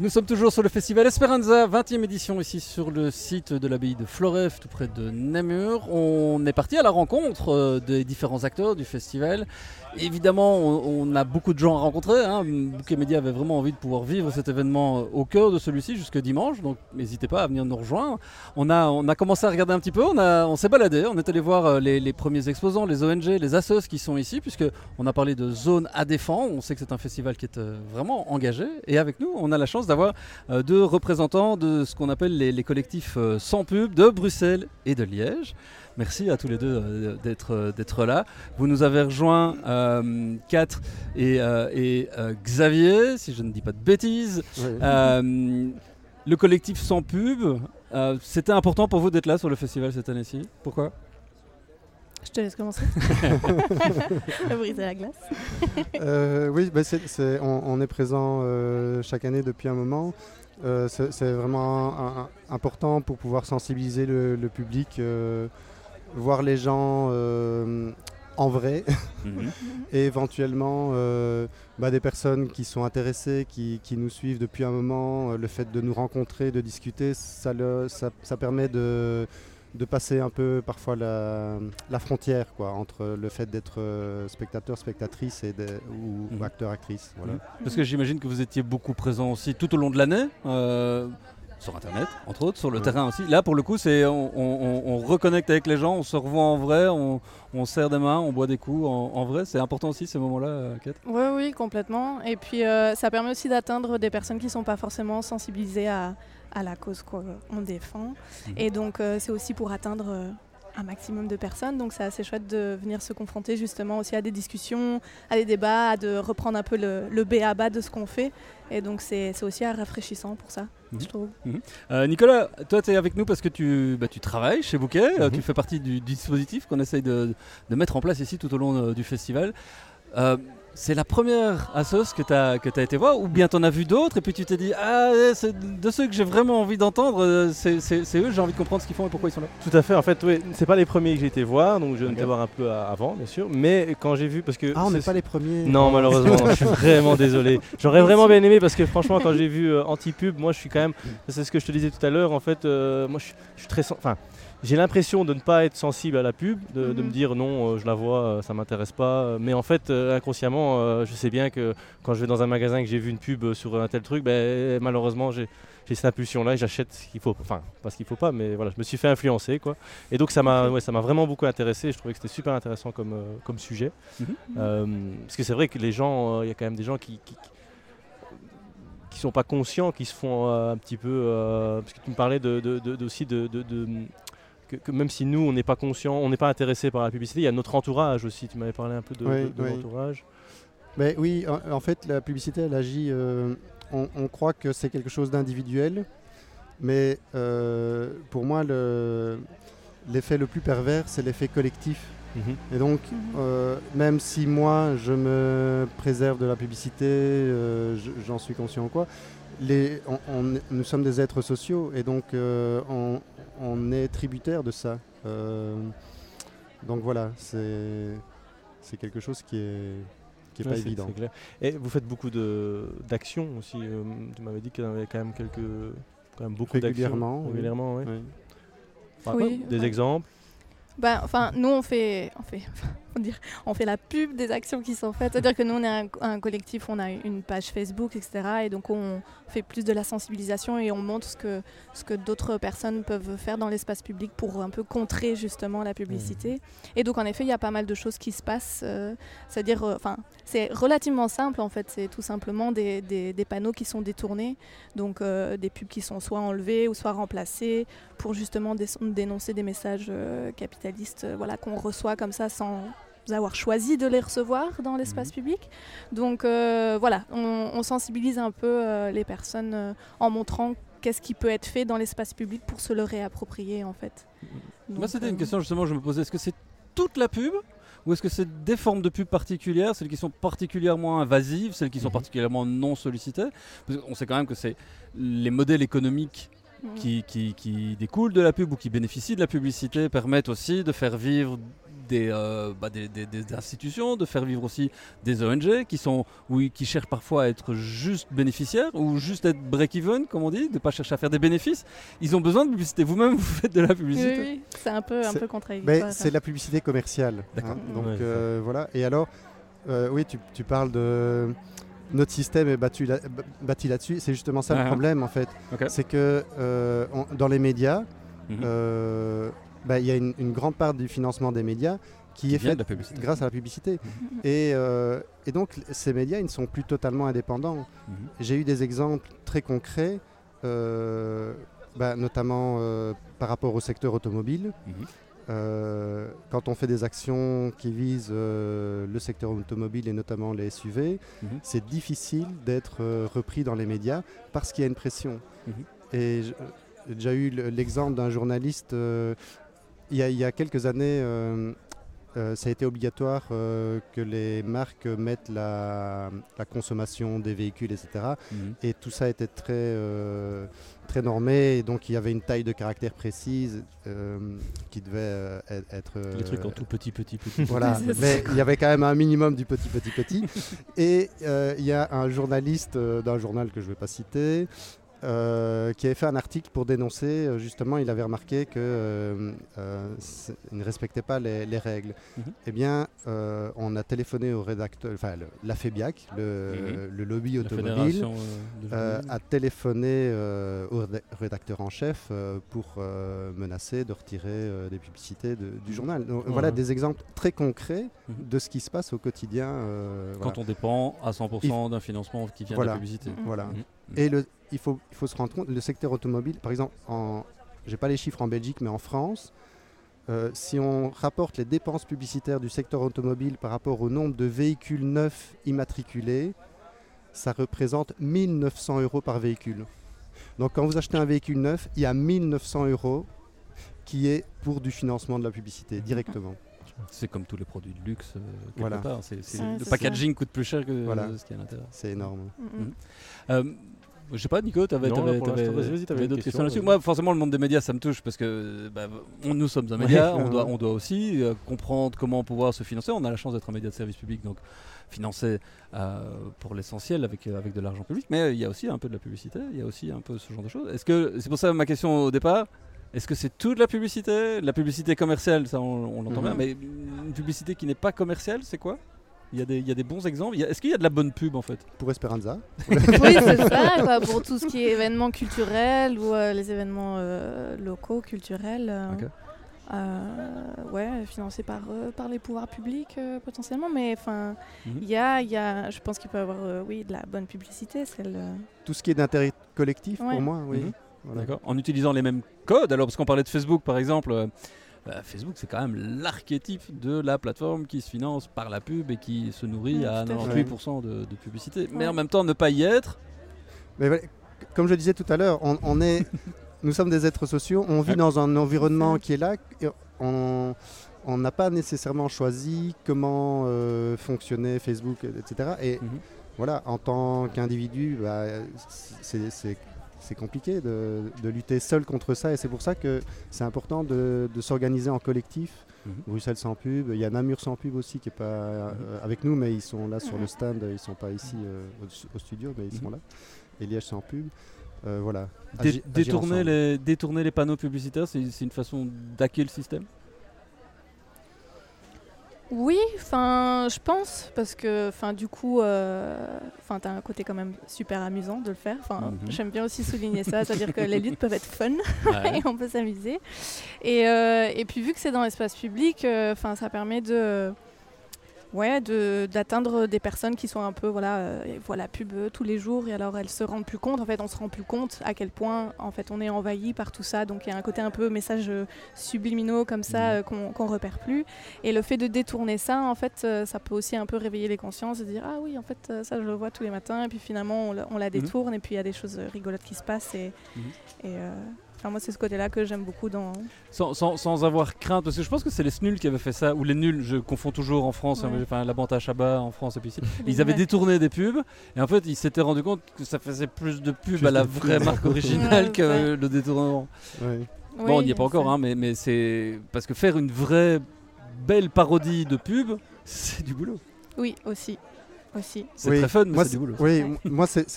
Nous sommes toujours sur le festival Esperanza, 20e édition ici sur le site de l'abbaye de Floref, tout près de Namur. On est parti à la rencontre euh, des différents acteurs du festival. Évidemment, on, a beaucoup de gens à rencontrer. Hein. Bouquet Média avait vraiment envie de pouvoir vivre cet événement euh, au cœur de celui-ci jusque dimanche, donc n'hésitez pas à venir nous rejoindre. On a, on a commencé à regarder un petit peu, on, on s'est baladé, on est allé voir euh, les, premiers exposants, les ONG, les assos qui sont ici, puisque on a parlé de zone à défendre. On sait que c'est un festival qui est vraiment engagé. Et avec nous, on a la chance d'avoir euh, deux représentants de ce qu'on appelle les, collectifs euh, sans pub de Bruxelles et de Liège. Merci à tous les deux euh, d'être là. Vous nous avez rejoint Kat et, Xavier, si je ne dis pas de bêtises. le collectif sans pub, c'était important pour vous d'être là sur le festival cette année-ci? Pourquoi? Te laisse commencer. briser la glace. Euh, oui, bah, on, est présent euh, chaque année depuis un moment. Euh, c'est vraiment important pour pouvoir sensibiliser le, public, voir les gens en vrai mhm. et éventuellement bah, des personnes qui sont intéressées, qui, nous suivent depuis un moment. le fait de nous rencontrer, de discuter, ça, ça permet de de passer un peu parfois la, frontière quoi, entre le fait d'être euh, spectateur, spectatrice et ou, mhm. acteur, actrice. Voilà. Mhm. Parce que j'imagine que vous étiez beaucoup présent aussi tout au long de l'année. Euh, sur internet, entre autres, sur le terrain aussi. Là, pour le coup, c'est on, reconnecte avec les gens, on se revoit en vrai, on, serre des mains, on boit des coups en, vrai. C'est important aussi ces moments-là, euh, Kate Oui, oui, complètement. Et puis, ça permet aussi d'atteindre des personnes qui ne sont pas forcément sensibilisées à, à la cause qu'on défend. Mhm. Et donc, euh, c'est aussi pour atteindre euh, un maximum de personnes. Donc, c'est assez chouette de venir se confronter justement aussi à des discussions, à des débats, de reprendre un peu le, le B à bas de ce qu'on fait. Et donc, c'est aussi rafraîchissant pour ça, mhm. je trouve. Mhm. Euh, Nicolas, toi, tu es avec nous parce que tu, bah, tu travailles chez Bouquet. tu fais partie du, dispositif qu'on essaye de, de, mettre en place ici tout au long du festival. C'est la première assos que tu as, que as été voir ou bien tu en as vu d'autres et puis tu t'es dit Ah, c'est de ceux que j'ai vraiment envie d'entendre, euh, c'est eux, j'ai envie de comprendre ce qu'ils font et pourquoi ils sont là. Tout à fait, en fait, oui, c'est pas les premiers que j'ai été voir, donc je vais voir un peu avant, bien sûr, mais quand j'ai vu. parce que Ah, on n'est pas les premiers Non, malheureusement, je suis vraiment désolé. J'aurais vraiment bien aimé parce que franchement, quand j'ai vu euh, Anti-Pub, moi je suis quand même. C'est ce que je te disais tout à l'heure, en fait, euh, moi je suis, très. Enfin, j'ai l'impression de ne pas être sensible à la pub, de, me mhm. dire non, euh, je la vois, euh, ça m'intéresse pas. Mais en fait, euh, inconsciemment, je sais bien que quand je vais dans un magasin et que j'ai vu une pub sur un tel truc, ben, malheureusement, j'ai cette impulsion-là et j'achète ce qu'il faut. Enfin, pas ce qu'il faut pas, mais voilà, je me suis fait influencer. Quoi. Et donc, ça m'a ouais, vraiment beaucoup intéressé. Je trouvais que c'était super intéressant comme, comme sujet. Mhm. parce que c'est vrai que les gens, il y a quand même des gens qui, qui qui sont pas conscients, qui se font un petit peu. parce que tu me parlais de, de, aussi de, que, même si nous, on n'est pas conscient, on n'est pas intéressé par la publicité, il y a notre entourage aussi. Tu m'avais parlé un peu de, l'entourage. Mais oui, en, fait, la publicité, elle agit. Euh, on, croit que c'est quelque chose d'individuel, mais euh, pour moi, l'effet le, plus pervers, c'est l'effet collectif. Mhm. Et donc, mhm. euh, même si moi, je me préserve de la publicité, j'en suis conscient quoi, les, nous sommes des êtres sociaux et donc on, on est tributaire de ça. Euh, donc voilà, c'est quelque chose qui est, qui est pas évident. Et vous faites beaucoup d'actions aussi. Euh, tu m'avais dit qu'il y avait quand même quelques, quand même beaucoup régulièrement. Régulièrement, oui. Des exemples? Ben, enfin, nous on fait, on fait dire, on fait la pub des actions qui sont faites. C'est-à-dire que nous, on est un, collectif, on a une page Facebook, etc. Et donc, on fait plus de la sensibilisation et on montre ce que, ce que d'autres personnes peuvent faire dans l'espace public pour un peu contrer justement la publicité. Mmh. Et donc, en effet, il y a pas mal de choses qui se passent. Euh, c'est-à-dire, euh, enfin, c'est relativement simple en fait. C'est tout simplement des, des, panneaux qui sont détournés. Donc, euh, des pubs qui sont soit enlevés ou soit remplacés pour justement dénoncer des messages capitalistes voilà, qu'on reçoit comme ça sans avoir choisi de les recevoir dans l'espace mhm. public. Donc euh, voilà, on, sensibilise un peu euh, les personnes euh, en montrant qu'est-ce qui peut être fait dans l'espace public pour se le réapproprier en fait. Moi c'était une question justement, je me posais, est-ce que c'est toute la pub ou est-ce que c'est des formes de pub particulières, celles qui sont particulièrement invasives, celles qui sont mhm. particulièrement non sollicitées? On sait quand même que c'est les modèles économiques qui, qui, qui, découlent de la pub ou qui bénéficient de la publicité permettent aussi de faire vivre des, euh, bah, des, des- des institutions, de faire vivre aussi des ONG qui, sont, oui, qui cherchent parfois à être juste bénéficiaires ou juste être break-even, comme on dit, de ne pas chercher à faire des bénéfices. Ils ont besoin de publicité. Vous-même, vous faites de la Oui, publicité. oui, c'est un peu, un C'est- peu Mais contradictoire. c'est la publicité commerciale. D'accord. hein. donc Ouais, euh, voilà. Et alors, euh, oui, tu, tu parles de notre système est battu là- bâti là-dessus. C'est justement ça Ah, ah. le problème en fait. C'est que euh, on- dans les médias, Mhm. euh, bah, il y a une, une grande part du financement des médias qui, Qui est faite grâce à la publicité. Mhm. Et, euh, et donc ces médias, ils ne sont plus totalement indépendants. Mhm. J'ai eu des exemples très concrets, euh, bah, notamment euh, par rapport au secteur automobile. Mhm. Euh, quand on fait des actions qui visent euh, le secteur automobile et notamment les SUV, c'est difficile d'être euh, repris dans les médias parce qu'il y a une pression. Et j'ai déjà eu le- l'exemple d'un journaliste, il y, a- il y a quelques années, euh, euh, ça a été obligatoire euh, que les marques mettent la, la consommation des véhicules, etc. Mhm. Et tout ça était très, euh, très normé. Et donc il y avait une taille de caractère précise euh, qui devait euh, être-. Les trucs en tout petit, petit, petit. voilà, mais il y avait quand même un minimum du petit, petit, petit. Et euh, il y a un journaliste euh, d'un journal que je ne vais pas citer. Euh, qui avait fait un article pour dénoncer, euh, justement, il avait remarqué qu'il ne respectait pas les, les règles. Mhm. Eh bien, euh, on a téléphoné au rédacteur, enfin, le- la FEBIAC, le, le lobby automobile, euh, euh, a téléphoné euh, au réda- rédacteur en chef euh, pour euh, menacer de retirer euh, des publicités de- du journal. Donc, Voilà des exemples très concrets Mhm. de ce qui se passe au quotidien. euh, Quand voilà. on dépend à 100% d'un financement qui vient de la publicité. Mhm. Voilà. Et le, il, faut, il faut se rendre compte, le secteur automobile, par exemple, en, j'ai pas les chiffres en Belgique, mais en France, euh, si on rapporte les dépenses publicitaires du secteur automobile par rapport au nombre de véhicules neufs immatriculés, ça représente 1900 euros par véhicule. Donc quand vous achetez un véhicule neuf, il y a 1900 euros qui est pour du financement de la publicité directement. C'est comme tous les produits de luxe. euh, quelque Voilà. part. Ouais, le packaging coûte plus cher que Voilà. ce qu'il y a à l'intérieur. C'est énorme. Mhm. Euh, je sais pas, Nico, tu avais, vas-y, t'avais une d'autres question, questions là-dessus. Moi, forcément, le monde des médias, ça me touche parce que bah, on- nous sommes un média, Ouais. on, doit, on doit aussi euh, comprendre comment pouvoir se financer. On a la chance d'être un média de service public, donc financé euh, pour l'essentiel avec, avec de l'argent public. Mais il y a aussi un peu de la publicité, il y a aussi un peu ce genre de choses. Est-ce que c'est pour ça ma question au départ est-ce que c'est toute la publicité? La publicité commerciale, ça on, on l'entend Mhm. bien, mais une publicité qui n'est pas commerciale, c'est quoi? Il y, a des, il y a des bons exemples? Est-ce qu'il y a de la bonne pub en fait? Pour Esperanza, oui, c'est ça, quoi, pour tout ce qui est événements culturels ou euh, les événements euh, locaux, culturels. euh, Ok. euh, ouais, financés par, euh, par les pouvoirs publics euh, potentiellement, mais enfin, Mhm. il y a, il y a, je pense qu'il peut y avoir, euh, oui, de la bonne publicité, celle. euh, tout ce qui est d'intérêt collectif Ouais. pour moi, oui. Mhm. Voilà. D'accord. En utilisant les mêmes codes, alors parce qu'on parlait de Facebook par exemple, euh, bah, Facebook c'est quand même l'archétype de la plateforme qui se finance par la pub et qui se nourrit à tout à fait. 98% de, de publicité. Mais en même temps, ne pas y être, Mais voilà, c- comme je disais tout à l'heure, on, on est, nous sommes des êtres sociaux, on vit Ouais. dans un environnement qui est là. et on on n'a pas nécessairement choisi comment euh, fonctionnait Facebook, etc. Et Mhm. voilà, en tant qu'individu, bah, c'est- c'est compliqué de, de lutter seul contre ça. Et c'est pour ça que c'est important de, de s'organiser en collectif. Mhm. Bruxelles sans pub, il y a Namur sans pub aussi qui est pas euh, avec nous, mais ils sont là sur le stand, ils sont pas ici euh, au, au studio, mais ils sont Mhm. là. Et Liège sans pub, Euh, voilà. Agir détourner, les, détourner les panneaux publicitaires, c'est c'est une façon d'hacker le système? Oui, enfin, je pense, parce que, enfin, du coup, euh, enfin, t'as un côté quand même super amusant de le faire. Enfin, Mhm. j'aime bien aussi souligner ça, c'est-à-dire que les luttes peuvent être fun Ouais. et on peut s'amuser. Et, euh, et puis vu que c'est dans l'espace public, euh, enfin, ça permet de, ouais, de d'atteindre des personnes qui sont un peu, voilà, euh, voient la pub tous les jours et alors elles se rendent plus compte. En fait, on se rend plus compte à quel point, en fait, on est envahi par tout ça. Donc il y a un côté un peu message euh, subliminaux comme ça Mhm. euh, qu'on qu'on repère plus. Et le fait de détourner ça, en fait, euh, ça peut aussi un peu réveiller les consciences et dire ah oui, en fait, euh, ça je le vois tous les matins. Et puis finalement, on, la- on la détourne et puis il y a des choses rigolotes qui se passent. Et, et, euh, enfin, moi, c'est ce côté-là que j'aime beaucoup dans. sans, sans- sans avoir crainte, parce que je pense que c'est les SNUL qui avaient fait ça, ou les nuls, je confonds toujours en France, Ouais. enfin la bande à Chabat en France et puis ici. Ils avaient Ouais. détourné des pubs, et en fait ils s'étaient rendu compte que ça faisait plus de pubs Plus à la pubs. vraie marque originale Ouais, que ouais. le détournement. Ouais. bon, on n'y est pas encore, hein, mais, mais c'est parce que faire une vraie belles parodies de pub, c'est du boulot. Oui, aussi. Aussi. C'est Oui, très fun, mais moi, c'est du boulot. Oui, moi c'est,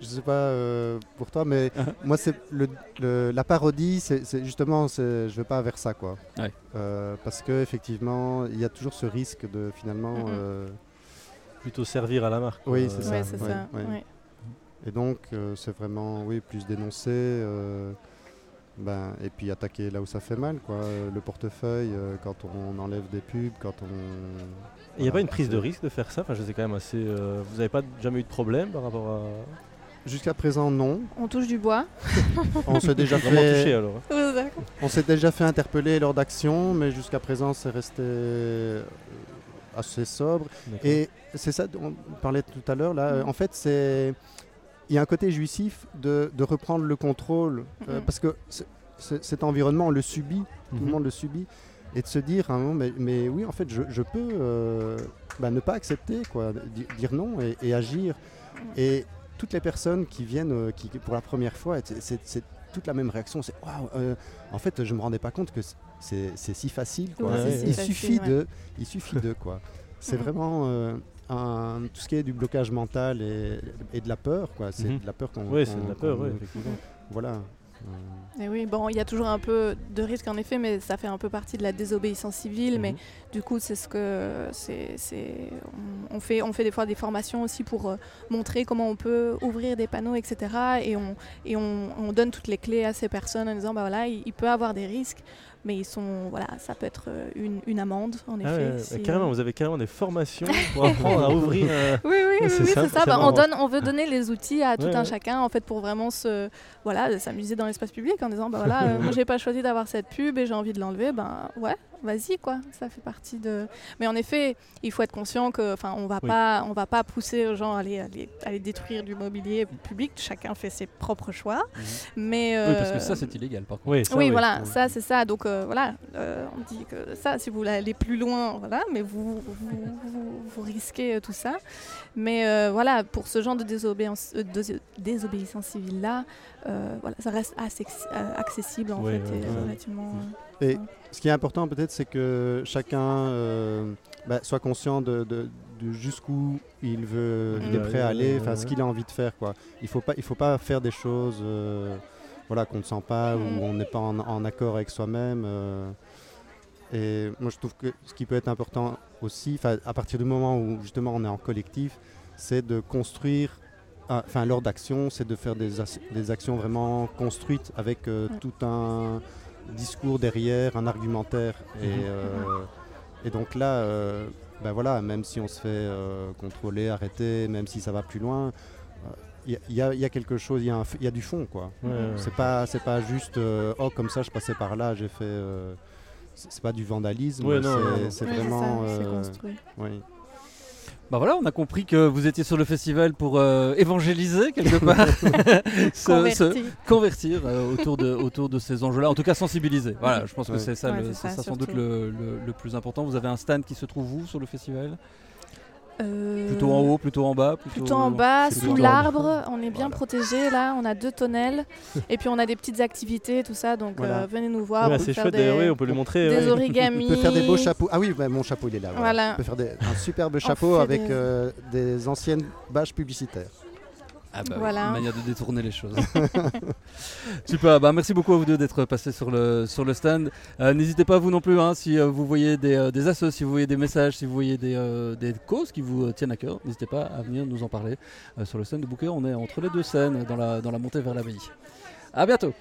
je sais pas euh, pour toi, mais Uh-huh. moi c'est le, le- la parodie, c'est, justement, c'est, je vais pas vers ça quoi. Ouais. Euh, parce que effectivement, il y a toujours ce risque de finalement. Mhm. euh, Plutôt servir à la marque. Oui, c'est ça. Ouais, c'est ouais, ça. ouais. ouais. et donc euh, c'est vraiment, oui, plus dénoncer. Ben, et puis attaquer là où ça fait mal, quoi. Le portefeuille, euh, quand on enlève des pubs, quand on. Il n'y a pas une prise de risque de faire ça? Enfin, je sais quand même assez. euh, vous n'avez pas jamais eu de problème par rapport à. Jusqu'à présent, non. On touche du bois. On s'est déjà Vraiment touché fait, alors. on s'est déjà fait interpeller lors d'actions, mais jusqu'à présent, c'est resté euh, assez sobre. Et c'est ça, on parlait tout à l'heure, là, euh, en fait, c'est. Il y a un côté jouissif de, de reprendre le contrôle, euh, Mhm. parce que cet environnement, on le subit, tout Mhm. le monde le subit, et de se dire à un moment, mais, mais oui, en fait, je, je peux euh, bah, ne pas accepter, quoi, dire non et, et agir. Et toutes les personnes qui viennent euh, qui, pour la première fois, c'est- toute la même réaction, c'est waouh, euh, en fait, je me rendais pas compte que c'est si facile, quoi. Ouais, c'est il, si facile, suffit ouais. de, il suffit de, quoi. C'est Mhm. vraiment euh, un- tout ce qui est du blocage mental et, et de la peur, quoi. C'est Mhm. de la peur qu'on. Oui, c'est de la peur, oui, effectivement. Voilà. Et oui, bon, il y a toujours un peu de risque en effet, mais ça fait un peu partie de la désobéissance civile. Mais Mhm. du coup, c'est ce que c'est, c'est- on, on fait, on fait des fois des formations aussi pour euh, montrer comment on peut ouvrir des panneaux, etc. Et on et on, on donne toutes les clés à ces personnes en disant bah voilà, il, il peut avoir des risques, mais ils sont voilà, ça peut être euh, une, une amende en Ah effet. ouais, si, carrément, euh, vous avez carrément des formations pour apprendre à ouvrir. un- Oui, oui, oui, C'est oui, ça, c'est ça. c'est Bah, on, donne, on veut donner les outils à tout Ouais, un ouais. chacun en fait pour vraiment se, voilà, s'amuser dans l'espace public en disant bah voilà, euh, moi j'ai pas choisi d'avoir cette pub et j'ai envie de l'enlever, ben ouais, vas-y quoi, ça fait partie de. Mais en effet, il faut être conscient que, enfin, on va Oui. pas, on va pas pousser aux gens à aller, aller, aller détruire du mobilier public. Chacun fait ses propres choix, mais Oui, parce que euh, ça, c'est illégal, par contre. Oui, ça, oui, oui. voilà, ça c'est ça. Donc euh, voilà, euh, on dit que ça, si vous voulez aller plus loin, voilà, mais vous, vous, vous- vous risquez euh, tout ça. Mais euh, voilà, pour ce genre de désobéissance, euh, de- désobéissance civile là, euh, voilà, ça reste assez euh, accessible en fait et relativement. Et ce qui est important peut-être, c'est que chacun euh, bah, soit conscient de, de- de jusqu'où il veut, il est prêt à aller, enfin ce qu'il a envie de faire, quoi. Il faut pas, il faut pas faire des choses, euh, voilà, qu'on ne sent pas ou on n'est pas en, en accord avec soi-même. euh. et moi, je trouve que ce qui peut être important aussi, à partir du moment où justement on est en collectif, c'est de construire. ah, Enfin, lors d'actions, c'est de faire des, ac- des actions vraiment construites avec euh, Ouais. tout un discours derrière, un argumentaire. Et, Mhm. euh, et donc là, euh, ben voilà, même si on se fait euh, contrôler, arrêter, même si ça va plus loin, il y, a- y a quelque chose, il y, y a du fond, quoi. Ouais. C'est pas, c'est pas juste, euh, oh comme ça, je passais par là, j'ai fait. euh, c'est pas du vandalisme, Ouais, c'est- vraiment. ça, euh, construit. oui. Bah voilà, on a compris que vous étiez sur le festival pour euh, évangéliser quelque part, Se- se- Converti. convertir euh, autour, de, autour de ces enjeux-là, en tout cas sensibiliser. Voilà, je pense que Ouais. c'est ça, Ouais, le- c'est c'est ça, ça sans doute le, le- le plus important. Vous avez un stand qui se trouve où sur le festival? Euh, Plutôt en haut, plutôt en bas Plutôt en bas, sous l'arbre, on est bien Voilà. protégé là, on a deux tonnelles et puis on a des petites activités, tout ça, donc Voilà. euh, venez nous voir. Ouais, on peut c'est faire chouette, d'ailleurs, oui, on peut lui montrer. des ouais. origamis. On peut faire des beaux chapeaux. Ah oui, bah, mon chapeau il est là. voilà. Voilà. On peut faire des- un superbe chapeau avec des- euh, des anciennes bâches publicitaires. Ah bah oui, Voilà. une manière de détourner les choses. Super, bah merci beaucoup à vous deux d'être passés sur le, sur le stand. Euh, N'hésitez pas vous non plus, hein, si euh, vous voyez des, euh, des assos, si vous voyez des messages, si vous voyez des, euh, des causes qui vous tiennent à cœur, n'hésitez pas à venir nous en parler sur le stand de Bouquet. On est entre les deux scènes dans la, dans la montée vers l'abbaye. À bientôt